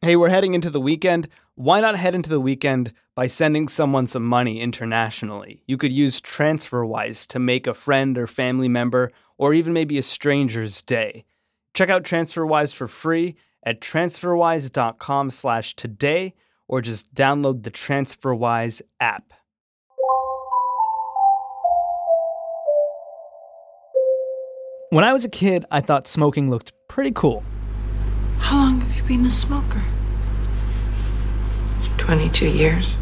Hey, we're heading into the weekend. Why not head into the weekend by sending someone some money internationally? You could use TransferWise to make a friend or family member or even maybe a stranger's day. Check out TransferWise for free at transferwise.com/today or just download the TransferWise app. When I was a kid, I thought smoking looked pretty cool. How long have you been a smoker? 22 years.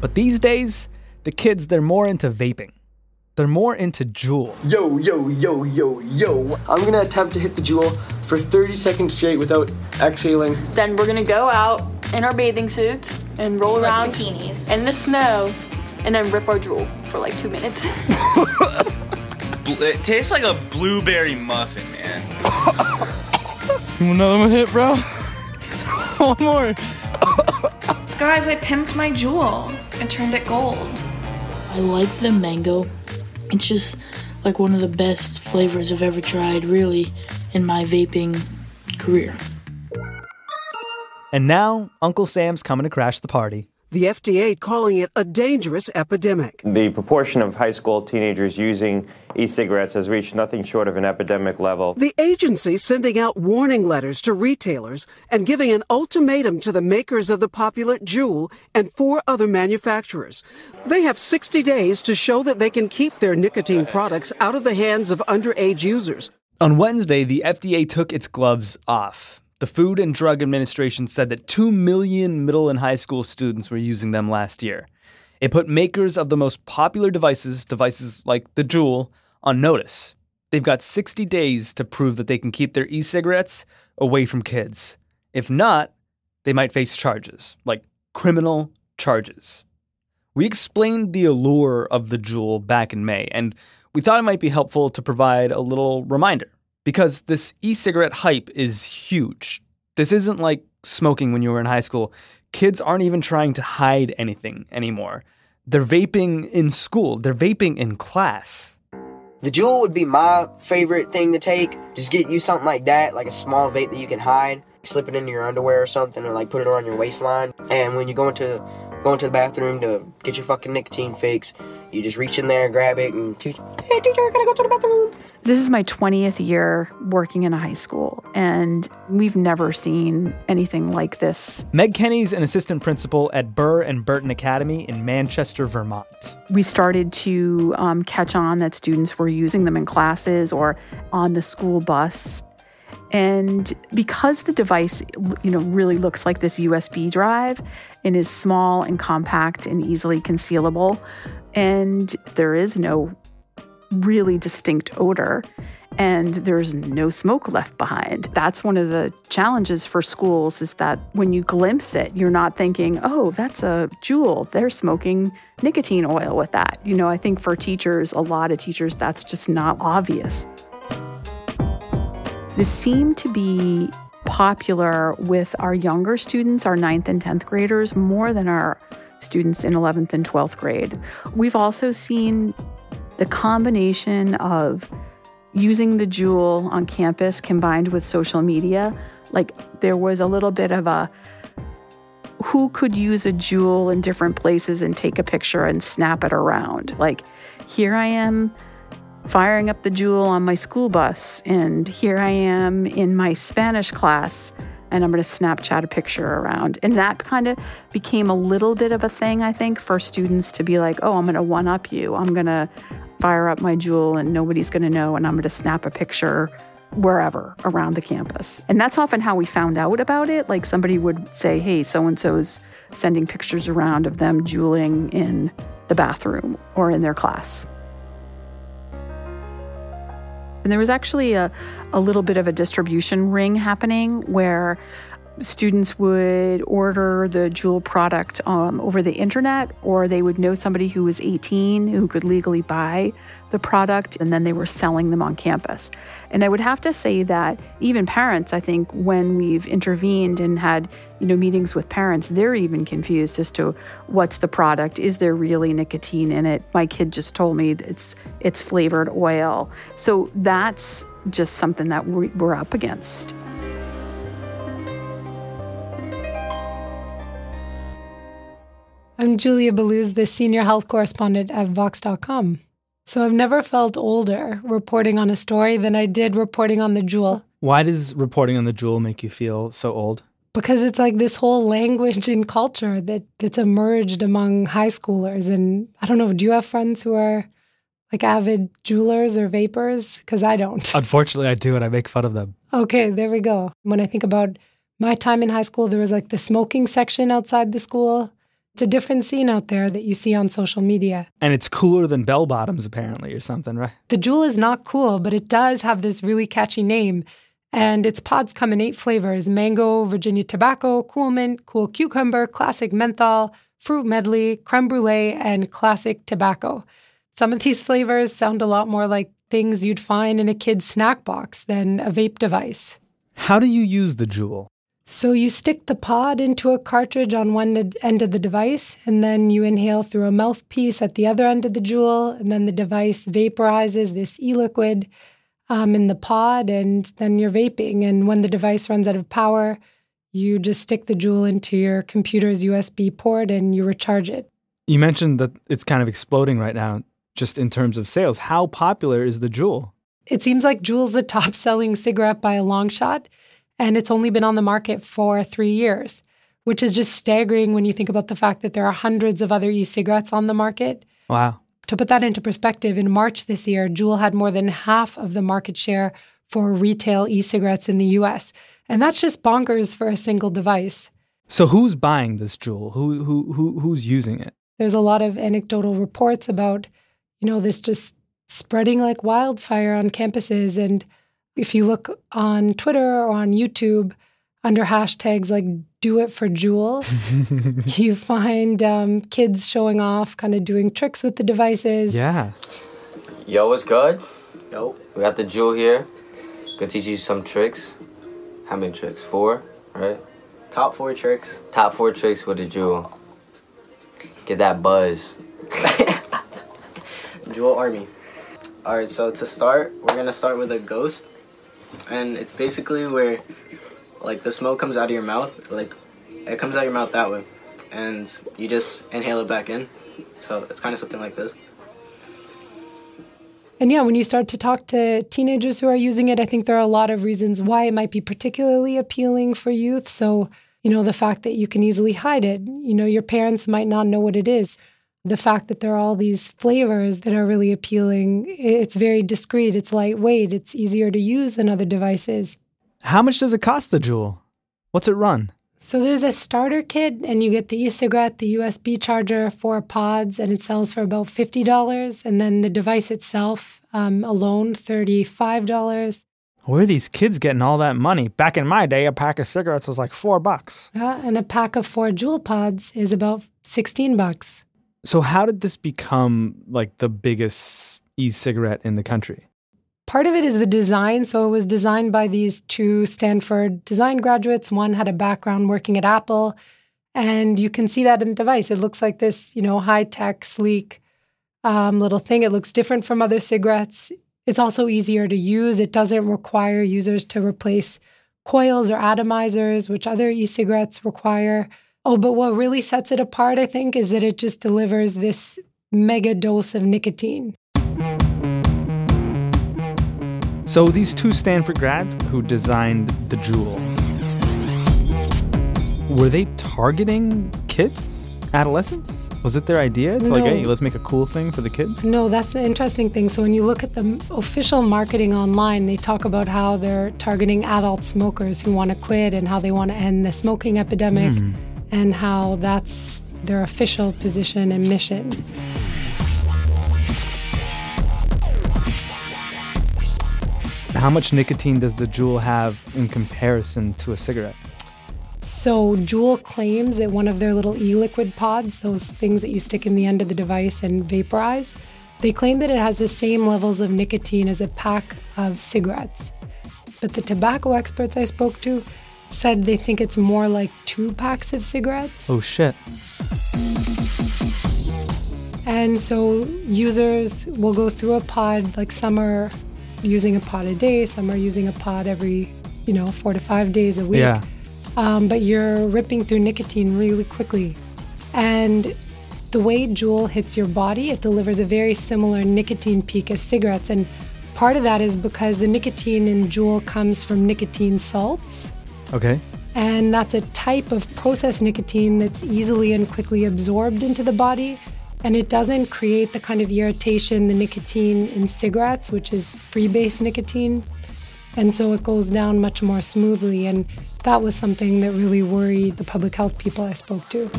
But these days, the kids, they're more into vaping. They're more into Juul. Yo, yo, yo, yo, yo. I'm gonna attempt to hit the Juul for 30 seconds straight without exhaling. Then we're gonna go out in our bathing suits and roll around bikinis. in the snow and then rip our Juul for like two minutes. It tastes like a blueberry muffin, man. Another one hit, bro. One more. Guys, I pimped my Juul and turned it gold. I like the mango. It's just like one of the best flavors I've ever tried, really, in my vaping career. And now, Uncle Sam's coming to crash the party. The FDA calling it a dangerous epidemic. The proportion of high school teenagers using e cigarettes has reached nothing short of an epidemic level. The agency sending out warning letters to retailers and giving an ultimatum to the makers of the popular Juul and four other manufacturers. They have 60 days to show that they can keep their nicotine products out of the hands of underage users. On Wednesday, the FDA took its gloves off. The Food and Drug Administration said that 2 million middle and high school students were using them last year. It put makers of the most popular devices, devices like the Juul, on notice. They've got 60 days to prove that they can keep their e cigarettes away from kids. If not, they might face charges, like criminal charges. We explained the allure of the Juul back in May, and we thought it might be helpful to provide a little reminder because this e cigarette hype is huge. This isn't like smoking when you were in high school. Kids aren't even trying to hide anything anymore. They're vaping in school, they're vaping in class. The Juul would be my favorite thing to take. Just get you something like that, like a small vape that you can hide. Slip it into your underwear or something, or like put it around your waistline. And when you go into go to the bathroom to get your fucking nicotine fix, you just reach in there, grab it, and teach, hey teacher, can I go to the bathroom. This is my 20th year working in a high school, and we've never seen anything like this. Meg Kenny's an assistant principal at Burr and Burton Academy in Manchester, Vermont. We started to um, catch on that students were using them in classes or on the school bus. And because the device, you know, really looks like this USB drive and is small and compact and easily concealable, and there is no really distinct odor and there's no smoke left behind. That's one of the challenges for schools is that when you glimpse it, you're not thinking, "Oh, that's a Juul. They're smoking nicotine oil with that." You know, I think for teachers, a lot of teachers that's just not obvious. This seemed to be popular with our younger students, our ninth and 10th graders, more than our students in 11th and 12th grade. We've also seen the combination of using the Juul on campus combined with social media. Like there was a little bit of a who could use a Juul in different places and take a picture and snap it around. Like here I am firing up the Juul on my school bus, and here I am in my Spanish class, and I'm going to Snapchat a picture around. And that kind of became a little bit of a thing, I think, for students to be like, oh, I'm going to one up you. I'm going to fire up my Juul, and nobody's going to know, and I'm going to snap a picture wherever around the campus. And that's often how we found out about it. Like somebody would say, hey, so and so is sending pictures around of them juuling in the bathroom or in their class. And there was actually a, a little bit of a distribution ring happening where students would order the Juul product um, over the internet, or they would know somebody who was 18 who could legally buy the product, and then they were selling them on campus. And I would have to say that even parents, I think, when we've intervened and had you know meetings with parents, they're even confused as to what's the product. Is there really nicotine in it? My kid just told me it's it's flavored oil. So that's just something that we're up against. I'm Julia Belluz, the senior health correspondent at Vox.com. So I've never felt older reporting on a story than I did reporting on the Juul. Why does reporting on the Juul make you feel so old? Because it's like this whole language and culture that, that's emerged among high schoolers. And I don't know, do you have friends who are like avid Juulers or vapors? Because I don't. Unfortunately, I do, and I make fun of them. Okay, there we go. When I think about my time in high school, there was like the smoking section outside the school. It's a different scene out there that you see on social media. And it's cooler than bell bottoms, apparently, or something, right? The Juul is not cool, but it does have this really catchy name. And its pods come in eight flavors mango, Virginia tobacco, cool mint, cool cucumber, classic menthol, fruit medley, creme brulee, and classic tobacco. Some of these flavors sound a lot more like things you'd find in a kid's snack box than a vape device. How do you use the Juul? So you stick the pod into a cartridge on one end of the device, and then you inhale through a mouthpiece at the other end of the Juul, and then the device vaporizes this e-liquid um, in the pod, and then you're vaping. And when the device runs out of power, you just stick the Juul into your computer's USB port and you recharge it. You mentioned that it's kind of exploding right now, just in terms of sales. How popular is the Juul? It seems like Juul's the top selling cigarette by a long shot and it's only been on the market for three years, which is just staggering when you think about the fact that there are hundreds of other e cigarettes on the market. Wow. To put that into perspective, in March this year, Juul had more than half of the market share for retail e cigarettes in the US. And that's just bonkers for a single device. So who's buying this Juul? Who who who who's using it? There's a lot of anecdotal reports about, you know, this just spreading like wildfire on campuses and if you look on Twitter or on YouTube under hashtags like do it for Juul. you find um, kids showing off, kind of doing tricks with the devices. Yeah. Yo, what's good? Yo. We got the Juul here. Gonna teach you some tricks. How many tricks? Four, right? Top four tricks. Top four tricks with the Juul. Get that buzz. Juul Army. Alright, so to start, we're gonna start with a ghost and it's basically where like the smoke comes out of your mouth like it comes out your mouth that way. And you just inhale it back in. So it's kind of something like this. And yeah when you start to talk to teenagers who are using it i think there are a lot of reasons why it might be particularly appealing for youth. So you know the fact that you can easily hide it. You know your parents might not know what it is. The fact that there are all these flavors that are really appealing. It's very discreet, it's lightweight, it's easier to use than other devices. How much does it cost the Juul? What's it run? So there's a starter kit, and you get the e-cigarette, the USB charger, four pods, and it sells for about fifty dollars. And then the device itself um, alone, thirty-five dollars. Where are these kids getting all that money? Back in my day, a pack of cigarettes was like four bucks. Yeah, and a pack of four Juul pods is about sixteen bucks. So, how did this become like the biggest e cigarette in the country? Part of it is the design. So, it was designed by these two Stanford design graduates. One had a background working at Apple, and you can see that in the device. It looks like this, you know, high tech, sleek um, little thing. It looks different from other cigarettes. It's also easier to use. It doesn't require users to replace coils or atomizers, which other e cigarettes require. Oh, but what really sets it apart, I think, is that it just delivers this mega dose of nicotine. So these two Stanford grads who designed the Juul, were they targeting kids, adolescents? Was it their idea to no. like, hey, let's make a cool thing for the kids? No, that's the interesting thing. So when you look at the official marketing online, they talk about how they're targeting adult smokers who want to quit and how they want to end the smoking epidemic. Mm and how that's their official position and mission. How much nicotine does the Juul have in comparison to a cigarette? So, Juul claims that one of their little e liquid pods, those things that you stick in the end of the device and vaporize, they claim that it has the same levels of nicotine as a pack of cigarettes. But the tobacco experts I spoke to said they think it's more like two packs of cigarettes. Oh, shit. And so users will go through a pod, like some are using a pod a day, some are using a pod every, you know, four to five days a week. Yeah. Um, but you're ripping through nicotine really quickly. And the way Juul hits your body, it delivers a very similar nicotine peak as cigarettes. And part of that is because the nicotine in Juul comes from nicotine salts. Okay. And that's a type of processed nicotine that's easily and quickly absorbed into the body. And it doesn't create the kind of irritation the nicotine in cigarettes, which is freebase nicotine. And so it goes down much more smoothly. And that was something that really worried the public health people I spoke to.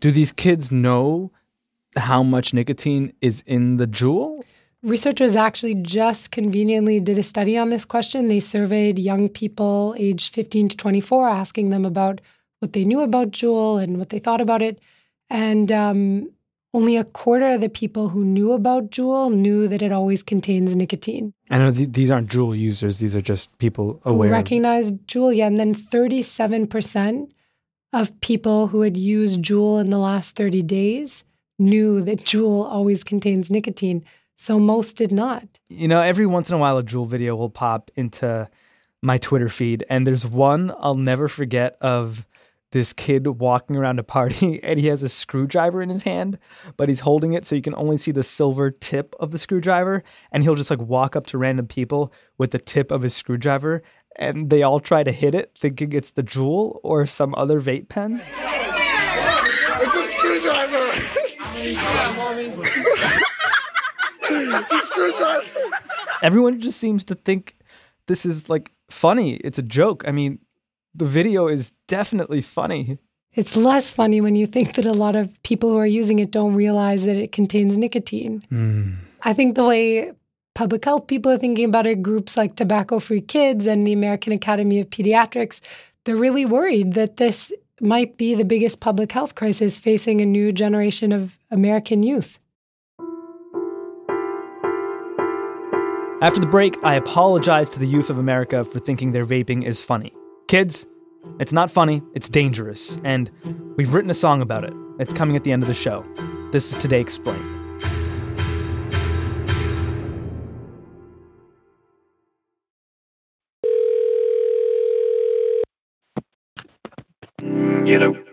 Do these kids know how much nicotine is in the Juul? Researchers actually just conveniently did a study on this question. They surveyed young people aged 15 to 24, asking them about what they knew about Juul and what they thought about it. And um, only a quarter of the people who knew about Juul knew that it always contains nicotine. I know th- these aren't Juul users; these are just people aware. Who recognized Juul, yeah. And then 37% of people who had used Juul in the last 30 days knew that Juul always contains nicotine. So most did not. You know, every once in a while, a Juul video will pop into my Twitter feed, and there's one I'll never forget of this kid walking around a party and he has a screwdriver in his hand, but he's holding it so you can only see the silver tip of the screwdriver. And he'll just like walk up to random people with the tip of his screwdriver and they all try to hit it thinking it's the Juul or some other vape pen. It's a screwdriver! it's a screwdriver! Everyone just seems to think this is like funny. It's a joke. I mean, the video is definitely funny. It's less funny when you think that a lot of people who are using it don't realize that it contains nicotine. Mm. I think the way public health people are thinking about it, groups like Tobacco Free Kids and the American Academy of Pediatrics, they're really worried that this might be the biggest public health crisis facing a new generation of American youth. After the break, I apologize to the youth of America for thinking their vaping is funny. Kids, it's not funny, it's dangerous, and we've written a song about it. It's coming at the end of the show. This is Today Explained. You know,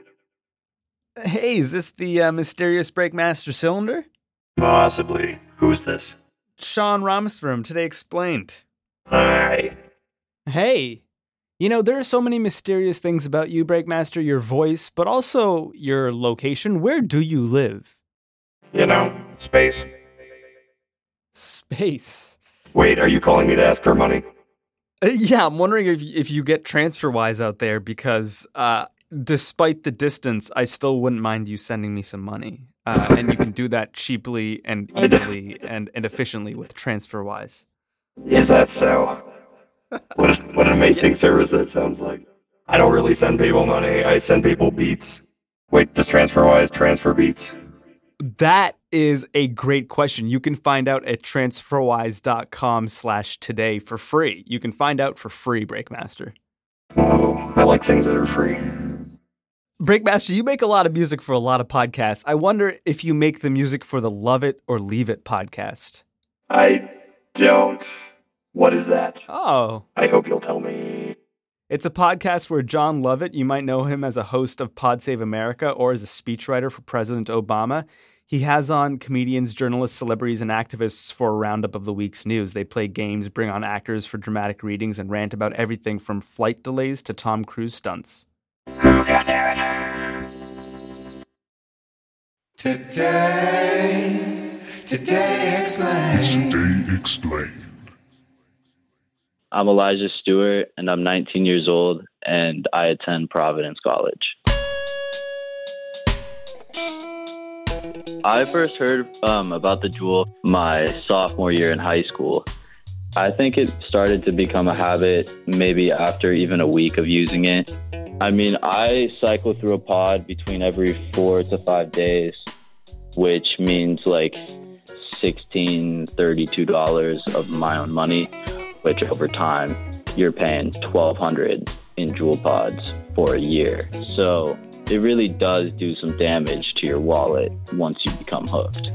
Hey, is this the uh, mysterious Breakmaster cylinder? possibly. Who's this? Sean Rameswaram, Today Explained. Hi. Hey, you know, there are so many mysterious things about you, Breakmaster, your voice, but also your location. Where do you live? You know, space. Space. Wait, are you calling me to ask for money? Uh, yeah, I'm wondering if if you get TransferWise out there because uh, despite the distance, I still wouldn't mind you sending me some money, uh, and you can do that cheaply and easily and, and efficiently with TransferWise. Is that so? What, what an amazing service that sounds like. I don't really send people money, I send people beats. Wait, does TransferWise transfer beats? That is a great question. You can find out at transferwise.com slash today for free. You can find out for free, Breakmaster. Oh, I like things that are free. Breakmaster, you make a lot of music for a lot of podcasts. I wonder if you make the music for the Love It or Leave It podcast. I don't. What is that? Oh. I hope you'll tell me. It's a podcast where Jon Lovett, you might know him as a host of Pod Save America or as a speechwriter for President Obama. He has on comedians, journalists, celebrities, and activists for a roundup of the week's news. They play games, bring on actors for dramatic readings, and rant about everything from flight delays to Tom Cruise stunts. Today, today explain. Today explained. I'm Elijah Stewart, and I'm 19 years old, and I attend Providence College. I first heard um, about the Juul my sophomore year in high school. I think it started to become a habit maybe after even a week of using it. I mean, I cycle through a pod between every four to five days, which means like $16, $32 of my own money, which over time you're paying 1200 in Juul pods for a year. So it really does do some damage to your wallet once you become hooked.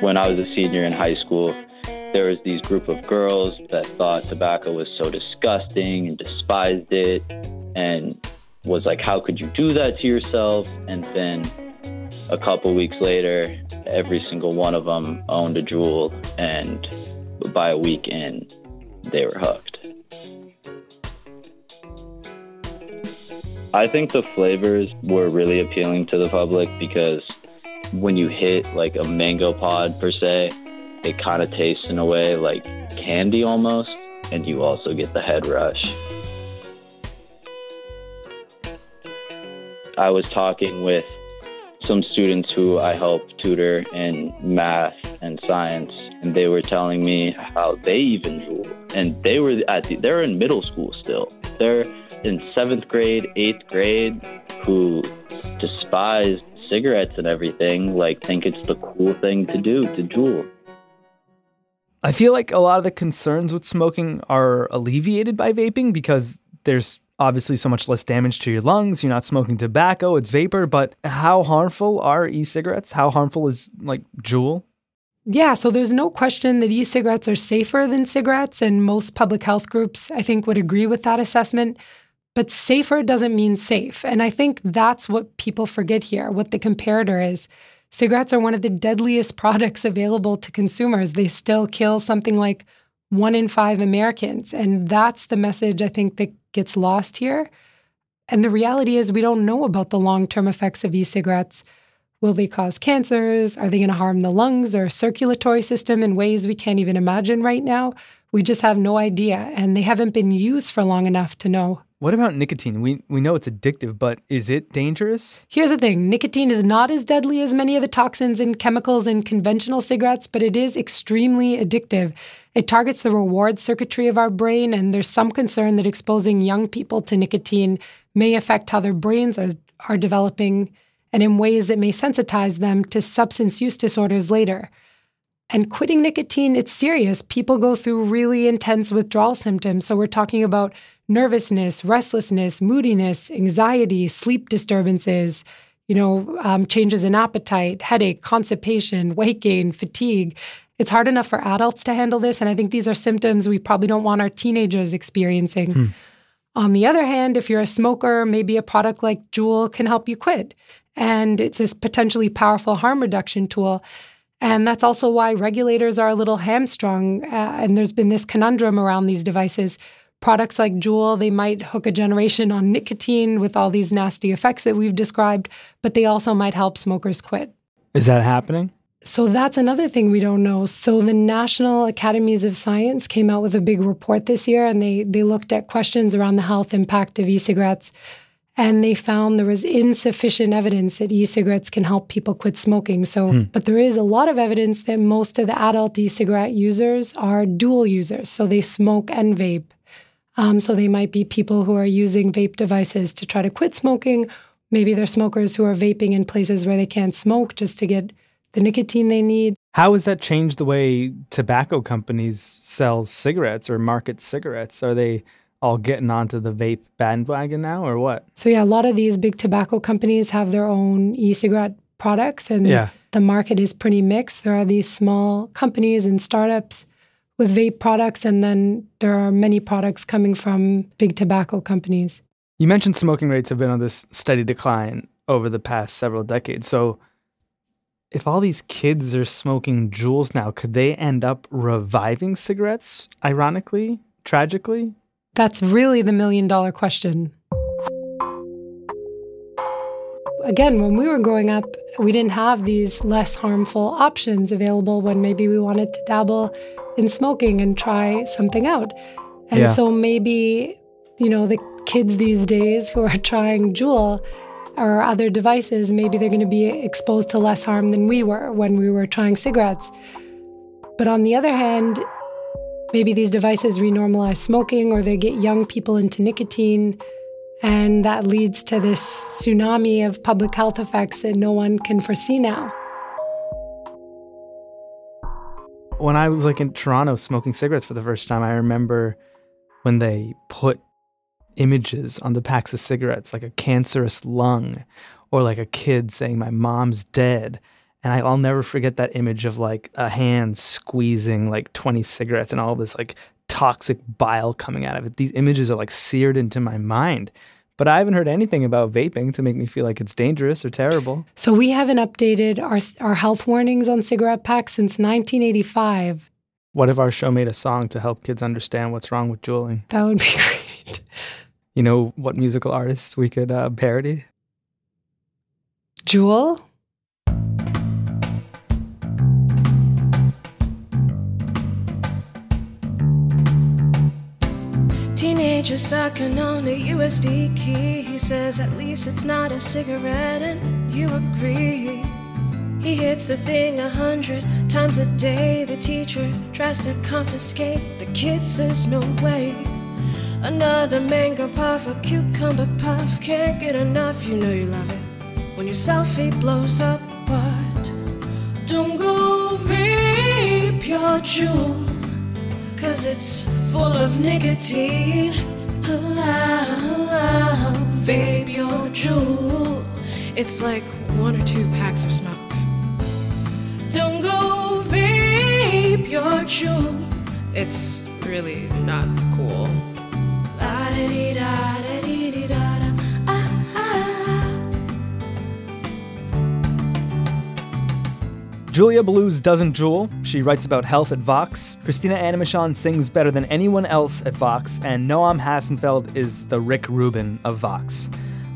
When I was a senior in high school, there was these group of girls that thought tobacco was so disgusting and despised it and was like how could you do that to yourself and then a couple weeks later every single one of them owned a Juul, and by a week in they were hooked I think the flavors were really appealing to the public because when you hit like a mango pod per se, it kind of tastes in a way like candy almost, and you also get the head rush. I was talking with some students who I help tutor in math and science, and they were telling me how they even Juul, and they were at the, they're in middle school still. They're in seventh grade, eighth grade, who despise cigarettes and everything, like think it's the cool thing to do to Juul. I feel like a lot of the concerns with smoking are alleviated by vaping because there's obviously so much less damage to your lungs. You're not smoking tobacco, it's vapor. But how harmful are e cigarettes? How harmful is like Juul? Yeah, so there's no question that e cigarettes are safer than cigarettes, and most public health groups, I think, would agree with that assessment. But safer doesn't mean safe. And I think that's what people forget here, what the comparator is. Cigarettes are one of the deadliest products available to consumers. They still kill something like one in five Americans. And that's the message I think that gets lost here. And the reality is, we don't know about the long term effects of e cigarettes. Will they cause cancers? Are they going to harm the lungs or circulatory system in ways we can't even imagine right now? We just have no idea, and they haven't been used for long enough to know. What about nicotine? We we know it's addictive, but is it dangerous? Here's the thing nicotine is not as deadly as many of the toxins and chemicals in conventional cigarettes, but it is extremely addictive. It targets the reward circuitry of our brain, and there's some concern that exposing young people to nicotine may affect how their brains are, are developing and in ways that may sensitize them to substance use disorders later. And quitting nicotine, it's serious. People go through really intense withdrawal symptoms. So we're talking about nervousness, restlessness, moodiness, anxiety, sleep disturbances, you know, um, changes in appetite, headache, constipation, weight gain, fatigue. It's hard enough for adults to handle this. And I think these are symptoms we probably don't want our teenagers experiencing. Hmm. On the other hand, if you're a smoker, maybe a product like Juul can help you quit. And it's this potentially powerful harm reduction tool. And that's also why regulators are a little hamstrung. Uh, and there's been this conundrum around these devices. Products like Juul, they might hook a generation on nicotine with all these nasty effects that we've described, but they also might help smokers quit. Is that happening? So that's another thing we don't know. So the National Academies of Science came out with a big report this year and they they looked at questions around the health impact of e-cigarettes and they found there was insufficient evidence that e-cigarettes can help people quit smoking. So, hmm. but there is a lot of evidence that most of the adult e-cigarette users are dual users, so they smoke and vape. Um, so they might be people who are using vape devices to try to quit smoking. Maybe they're smokers who are vaping in places where they can't smoke just to get the nicotine they need. How has that changed the way tobacco companies sell cigarettes or market cigarettes? Are they all getting onto the vape bandwagon now or what? So yeah, a lot of these big tobacco companies have their own e-cigarette products and yeah. the market is pretty mixed. There are these small companies and startups with vape products and then there are many products coming from big tobacco companies. You mentioned smoking rates have been on this steady decline over the past several decades. So if all these kids are smoking Juuls now, could they end up reviving cigarettes, ironically, tragically? That's really the million dollar question. Again, when we were growing up, we didn't have these less harmful options available when maybe we wanted to dabble in smoking and try something out. And yeah. so maybe, you know, the kids these days who are trying Juul or other devices, maybe they're going to be exposed to less harm than we were when we were trying cigarettes. But on the other hand, Maybe these devices renormalize smoking or they get young people into nicotine. And that leads to this tsunami of public health effects that no one can foresee now. When I was like in Toronto smoking cigarettes for the first time, I remember when they put images on the packs of cigarettes, like a cancerous lung or like a kid saying, My mom's dead. And I, I'll never forget that image of like a hand squeezing like 20 cigarettes and all this like toxic bile coming out of it. These images are like seared into my mind. But I haven't heard anything about vaping to make me feel like it's dangerous or terrible. So we haven't updated our our health warnings on cigarette packs since 1985. What if our show made a song to help kids understand what's wrong with juuling? That would be great. You know what musical artists we could uh, parody? Juul? Teenager sucking on a USB key. He says at least it's not a cigarette, and you agree. He hits the thing a hundred times a day. The teacher tries to confiscate. The kid says no way. Another mango puff, a cucumber puff. Can't get enough, you know you love it. When your selfie blows up, what? Don't go vape your Juul, cause it's full of nicotine. Ah, vape your Juul. It's like one or two packs of smokes. Don't go vape your Juul. It's really not cool. La-da-dee-da-da-dee-dee-da-da. Julia Belluz doesn't Juul. She writes about health at Vox. Christina Animashaun sings better than anyone else at Vox, and Noam Hassenfeld is the Rick Rubin of Vox.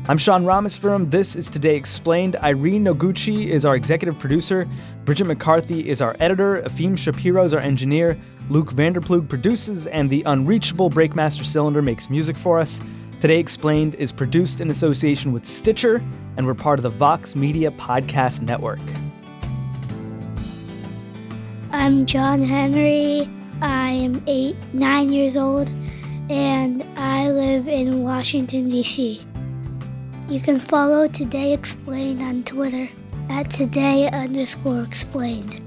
I'm Sean Rameswaram. This is Today Explained. Irene Noguchi is our executive producer. Bridget McCarthy is our editor. Efim Shapiro is our engineer. Luke Vander Ploeg produces, and the unreachable Breakmaster Cylinder makes music for us. Today Explained is produced in association with Stitcher, and we're part of the Vox Media Podcast Network. I'm John Henry. I am eight, nine years old, and I live in Washington, D.C. You can follow Today Explained on Twitter at today underscore explained.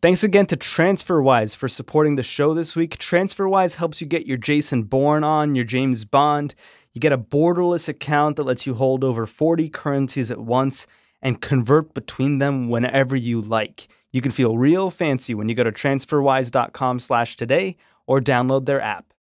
Thanks again to TransferWise for supporting the show this week. TransferWise helps you get your Jason Bourne on, your James Bond. You get a borderless account that lets you hold over 40 currencies at once and convert between them whenever you like. You can feel real fancy when you go to transferwise.com slash today or download their app.